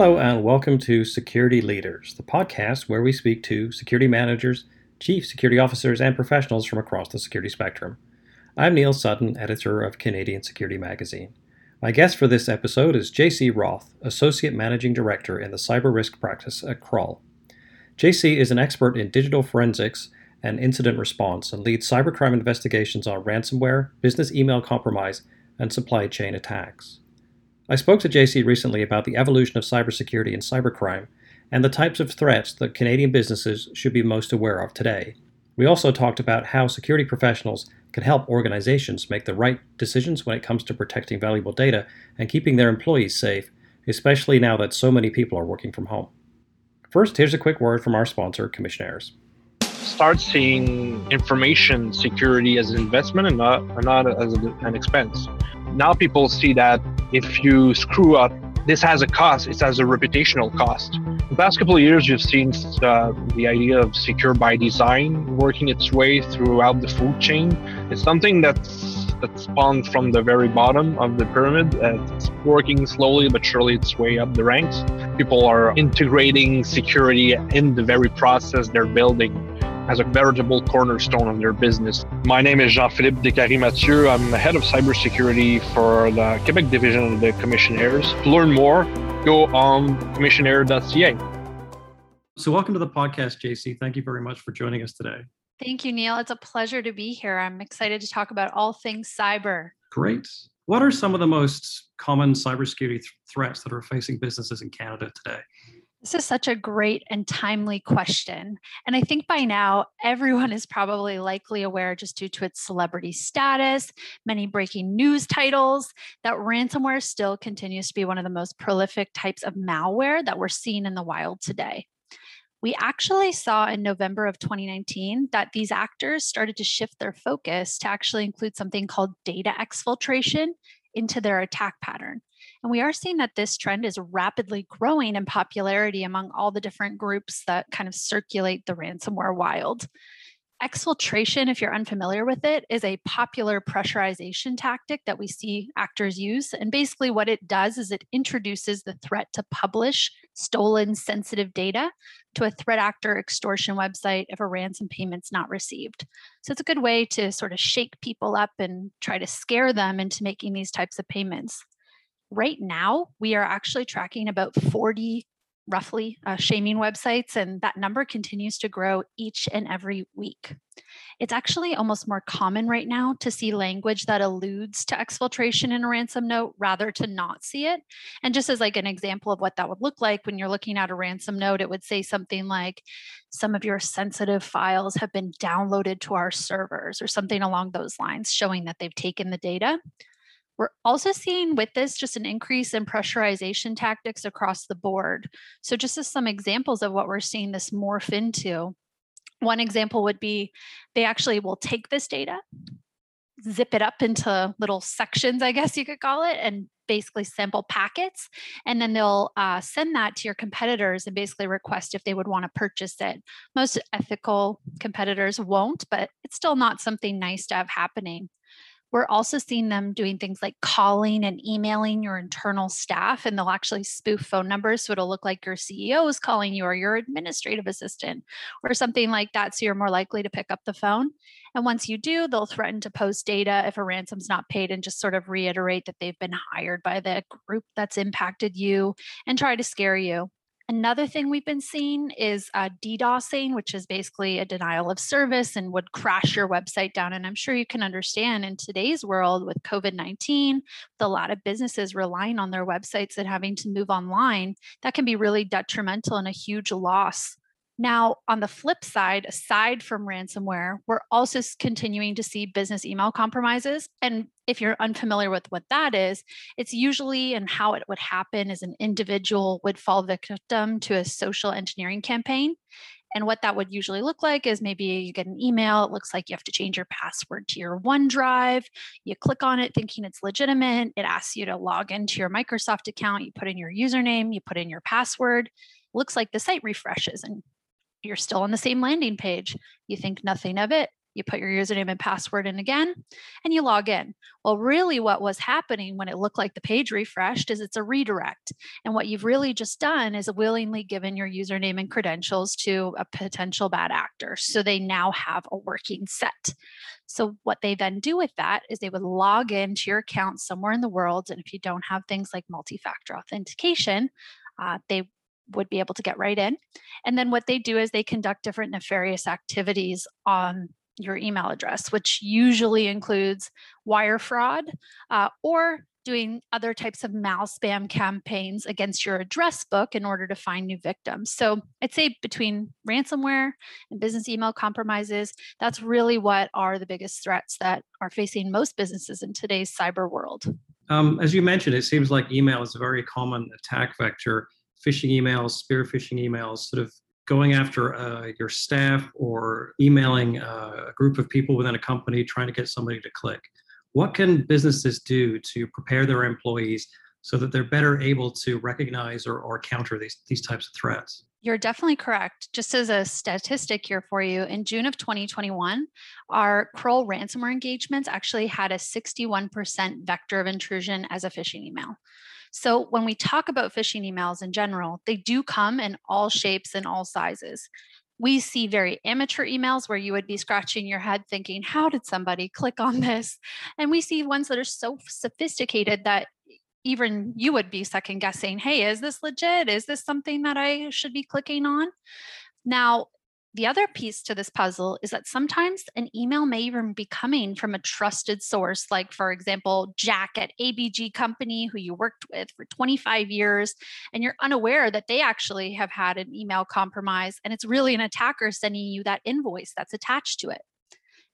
Hello, and welcome to Security Leaders, the podcast where we speak to security managers, chief security officers, and professionals from across the security spectrum. I'm Neil Sutton, editor of Canadian Security Magazine. My guest for this episode is JC Roth, Associate Managing Director in the Cyber Risk Practice at Kroll. JC is an expert in digital forensics and incident response and leads cybercrime investigations on ransomware, business email compromise, and supply chain attacks. I spoke to JC recently about the evolution of cybersecurity and cybercrime and the types of threats that Canadian businesses should be most aware of today. We also talked about how security professionals can help organizations make the right decisions when it comes to protecting valuable data and keeping their employees safe, especially now that so many people are working from home. First, here's a quick word from our sponsor, Commissionaires. Start seeing information security as an investment and not, and not as an expense. Now people see that if you screw up, this has a cost. It has a reputational cost. The past couple of years, you've seen uh, the idea of secure by design working its way throughout the food chain. It's something that's that spawned from the very bottom of the pyramid. Uh, it's working slowly but surely its way up the ranks. People are integrating security in the very process they're building as a veritable cornerstone of their business. My name is Jean-Philippe Descaries-Mathieu. I'm the head of cybersecurity for the Quebec division of the Commissionaires. To learn more, go on commissionaire.ca. So, welcome to the podcast, JC. Thank you very much for joining us today. Thank you, Neil. It's a pleasure to be here. I'm excited to talk about all things cyber. Great. What are some of the most common cybersecurity th- threats that are facing businesses in Canada today? This is such a great and timely question. And I think by now, everyone is probably likely aware, just due to its celebrity status, many breaking news titles, that ransomware still continues to be one of the most prolific types of malware that we're seeing in the wild today. We actually saw in November of 2019 that these actors started to shift their focus to actually include something called data exfiltration into their attack pattern. And we are seeing that this trend is rapidly growing in popularity among all the different groups that kind of circulate the ransomware wild. Exfiltration, if you're unfamiliar with it, is a popular pressurization tactic that we see actors use. And basically, what it does is it introduces the threat to publish stolen sensitive data to a threat actor extortion website if a ransom payment's not received. So it's a good way to sort of shake people up and try to scare them into making these types of payments. Right now, we are actually tracking about 40 roughly uh, shaming websites, and that number continues to grow each and every week. It's actually almost more common right now to see language that alludes to exfiltration in a ransom note rather to not see it. And just as like an example of what that would look like when you're looking at a ransom note, it would say something like, some of your sensitive files have been downloaded to our servers or something along those lines, showing that they've taken the data. We're also seeing with this just an increase in pressurization tactics across the board. So, just as some examples of what we're seeing this morph into, one example would be they actually will take this data, zip it up into little sections, I guess you could call it, and basically sample packets. And then they'll uh, send that to your competitors and basically request if they would want to purchase it. Most ethical competitors won't, but it's still not something nice to have happening. We're also seeing them doing things like calling and emailing your internal staff, and they'll actually spoof phone numbers. So it'll look like your CEO is calling you or your administrative assistant or something like that. So you're more likely to pick up the phone. And once you do, they'll threaten to post data if a ransom's not paid and just sort of reiterate that they've been hired by the group that's impacted you and try to scare you. Another thing we've been seeing is uh, DDoSing, which is basically a denial of service and would crash your website down. And I'm sure you can understand in today's world with COVID 19, with a lot of businesses relying on their websites and having to move online, that can be really detrimental and a huge loss now, on the flip side, aside from ransomware, we're also continuing to see business email compromises. And if you're unfamiliar with what that is, it's usually and how it would happen is an individual would fall victim to a social engineering campaign. And what that would usually look like is maybe you get an email, it looks like you have to change your password to your OneDrive. You click on it thinking it's legitimate. It asks you to log into your Microsoft account. You put in your username, you put in your password. Looks like the site refreshes and you're still on the same landing page. You think nothing of it. you put your username and password in again, and you log in. Well, really, what was happening when it looked like the page refreshed is it's a redirect. And what you've really just done is willingly given your username and credentials to a potential bad actor. So they now have a working set. So, what they then do with that is they would log into your account somewhere in the world. And if you don't have things like multi factor authentication, uh, they would be able to get right in. And then what they do is they conduct different nefarious activities on your email address, which usually includes wire fraud uh, or doing other types of mal spam campaigns against your address book in order to find new victims. So I'd say between ransomware and business email compromises, that's really what are the biggest threats that are facing most businesses in today's cyber world. Um, as you mentioned, it seems like email is a very common attack vector phishing emails, spear phishing emails, sort of going after uh, your staff or emailing uh, a group of people within a company trying to get somebody to click. What can businesses do to prepare their employees so that they're better able to recognize or, or counter these, these types of threats? You're definitely correct. Just as a statistic here for you, in June of 2021, our Kroll ransomware engagements actually had a 61% vector of intrusion as a phishing email. So when we talk about phishing emails in general, they do come in all shapes and all sizes. We see very amateur emails where you would be scratching your head thinking, how did somebody click on this? And we see ones that are so sophisticated that even you would be second guessing, hey, is this legit? Is this something that I should be clicking on? Now, the other piece to this puzzle is that sometimes an email may even be coming from a trusted source, like, for example, Jack at ABG Company, who you worked with for 25 years, and you're unaware that they actually have had an email compromise, and it's really an attacker sending you that invoice that's attached to it.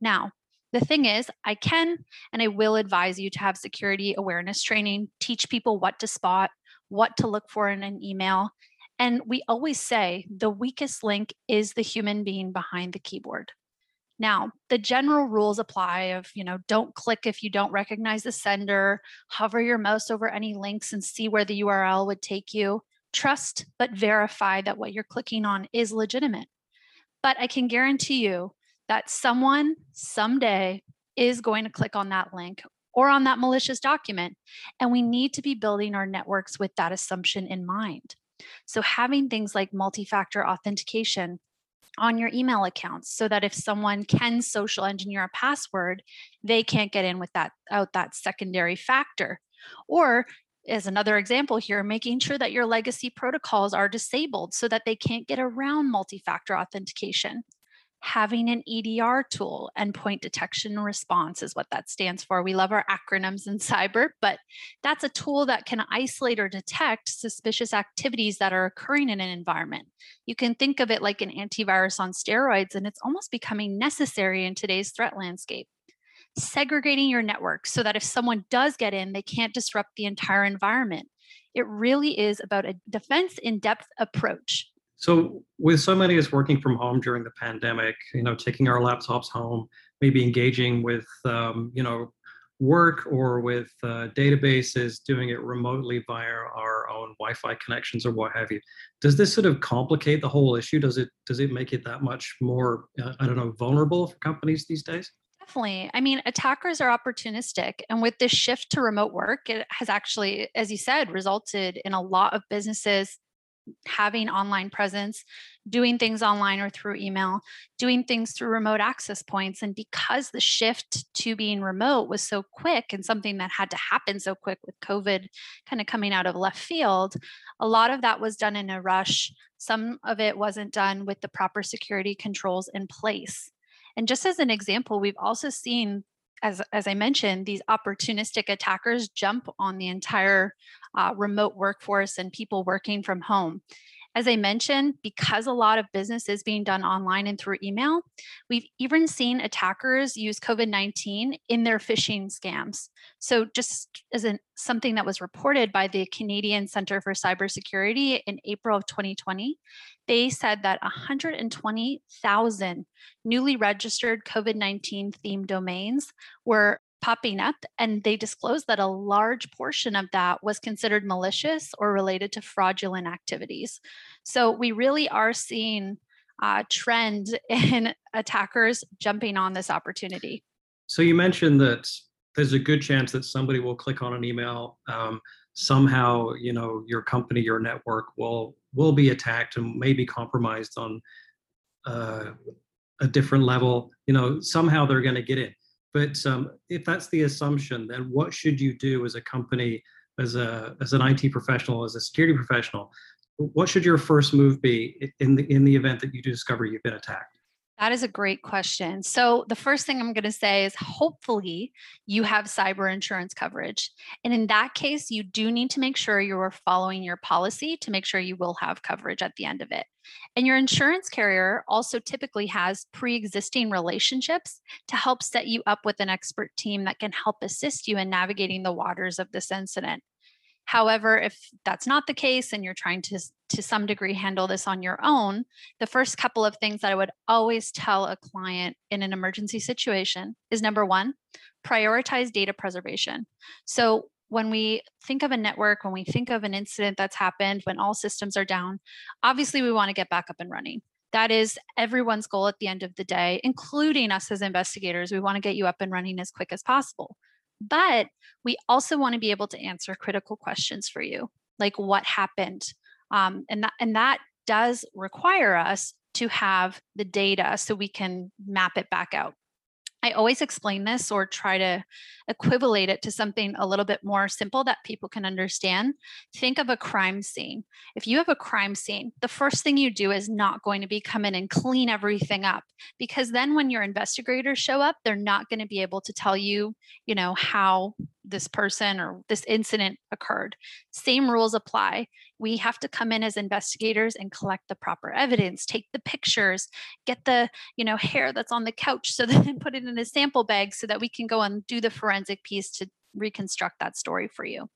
Now, the thing is, I can and I will advise you to have security awareness training, teach people what to spot, what to look for in an email, and we always say the weakest link is the human being behind the keyboard. Now, the general rules apply of, you know, don't click if you don't recognize the sender, hover your mouse over any links and see where the URL would take you. Trust but verify that what you're clicking on is legitimate. But I can guarantee you that someone someday is going to click on that link or on that malicious document. And we need to be building our networks with that assumption in mind. So having things like multi-factor authentication on your email accounts so that if someone can social engineer a password, they can't get in without that that secondary factor. Or as another example here, making sure that your legacy protocols are disabled so that they can't get around multi-factor authentication having an EDR tool, endpoint detection response is what that stands for. We love our acronyms in cyber, but that's a tool that can isolate or detect suspicious activities that are occurring in an environment. You can think of it like an antivirus on steroids, and it's almost becoming necessary in today's threat landscape. Segregating your network so that if someone does get in, they can't disrupt the entire environment. It really is about a defense in depth approach so with so many of us working from home during the pandemic, you know, taking our laptops home, maybe engaging with, um, you know, work or with uh, databases, doing it remotely via our own Wi-Fi connections or what have you. Does this sort of complicate the whole issue? Does it does it make it that much more, uh, I don't know, vulnerable for companies these days? Definitely. I mean, attackers are opportunistic. And with this shift to remote work, it has actually, as you said, resulted in a lot of businesses having online presence, doing things online or through email, doing things through remote access points. And because the shift to being remote was so quick and something that had to happen so quick with COVID kind of coming out of left field, a lot of that was done in a rush. Some of it wasn't done with the proper security controls in place. And just as an example, we've also seen as, as I mentioned, these opportunistic attackers jump on the entire uh, remote workforce and people working from home. As I mentioned, because a lot of business is being done online and through email, we've even seen attackers use COVID 19 in their phishing scams. So, just as an, something that was reported by the Canadian Center for Cybersecurity in April of 2020, they said that 120,000 newly registered COVID 19 themed domains were popping up and they disclosed that a large portion of that was considered malicious or related to fraudulent activities so we really are seeing a trend in attackers jumping on this opportunity. So you mentioned that there's a good chance that somebody will click on an email. Um, somehow, you know, your company, your network will will be attacked and maybe compromised on uh, a different level. You know, somehow they're going to get in. But um, if that's the assumption, then what should you do as a company, as a as an IT professional, as a security professional? What should your first move be in the in the event that you discover you've been attacked? That is a great question. So, the first thing I'm going to say is hopefully you have cyber insurance coverage. And in that case, you do need to make sure you are following your policy to make sure you will have coverage at the end of it. And your insurance carrier also typically has pre existing relationships to help set you up with an expert team that can help assist you in navigating the waters of this incident. However, if that's not the case and you're trying to, to some degree, handle this on your own, the first couple of things that I would always tell a client in an emergency situation is number one, prioritize data preservation. So, when we think of a network, when we think of an incident that's happened, when all systems are down, obviously we want to get back up and running. That is everyone's goal at the end of the day, including us as investigators. We want to get you up and running as quick as possible. But we also want to be able to answer critical questions for you, like what happened, um, and that and that does require us to have the data so we can map it back out. I always explain this or try to equivalate it to something a little bit more simple that people can understand. Think of a crime scene. If you have a crime scene, the first thing you do is not going to be come in and clean everything up because then when your investigators show up, they're not going to be able to tell you, you know, how this person or this incident occurred. Same rules apply. We have to come in as investigators and collect the proper evidence, take the pictures, get the, you know, hair that's on the couch so then put it in a sample bag so that we can go and do the forensic piece to reconstruct that story for you.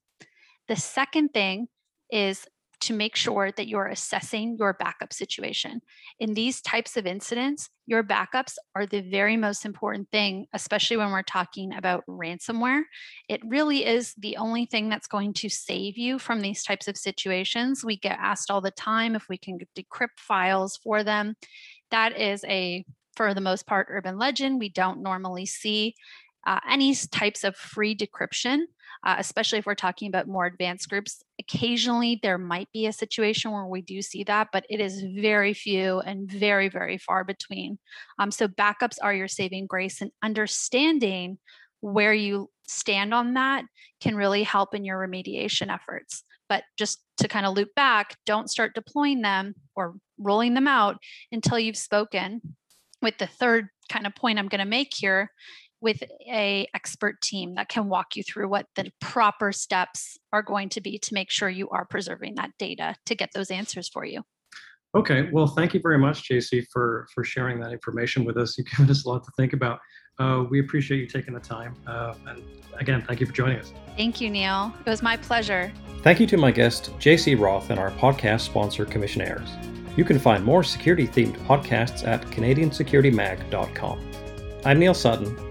The second thing is to make sure that you're assessing your backup situation. In these types of incidents, your backups are the very most important thing, especially when we're talking about ransomware. It really is the only thing that's going to save you from these types of situations. We get asked all the time if we can decrypt files for them. That is a for the most part urban legend we don't normally see uh, any types of free decryption, uh, especially if we're talking about more advanced groups. Occasionally, there might be a situation where we do see that, but it is very few and very, very far between. Um, so, backups are your saving grace, and understanding where you stand on that can really help in your remediation efforts. But just to kind of loop back, don't start deploying them or rolling them out until you've spoken with the third kind of point I'm going to make here with a expert team that can walk you through what the proper steps are going to be to make sure you are preserving that data to get those answers for you. Okay, well, thank you very much, JC, for for sharing that information with us. You've given us a lot to think about. Uh, we appreciate you taking the time. Uh, and again, thank you for joining us. Thank you, Neil. It was my pleasure. Thank you to my guest, JC Roth, and our podcast sponsor, Commissionaires. You can find more security themed podcasts at CanadianSecurityMag.com. I'm Neil Sutton.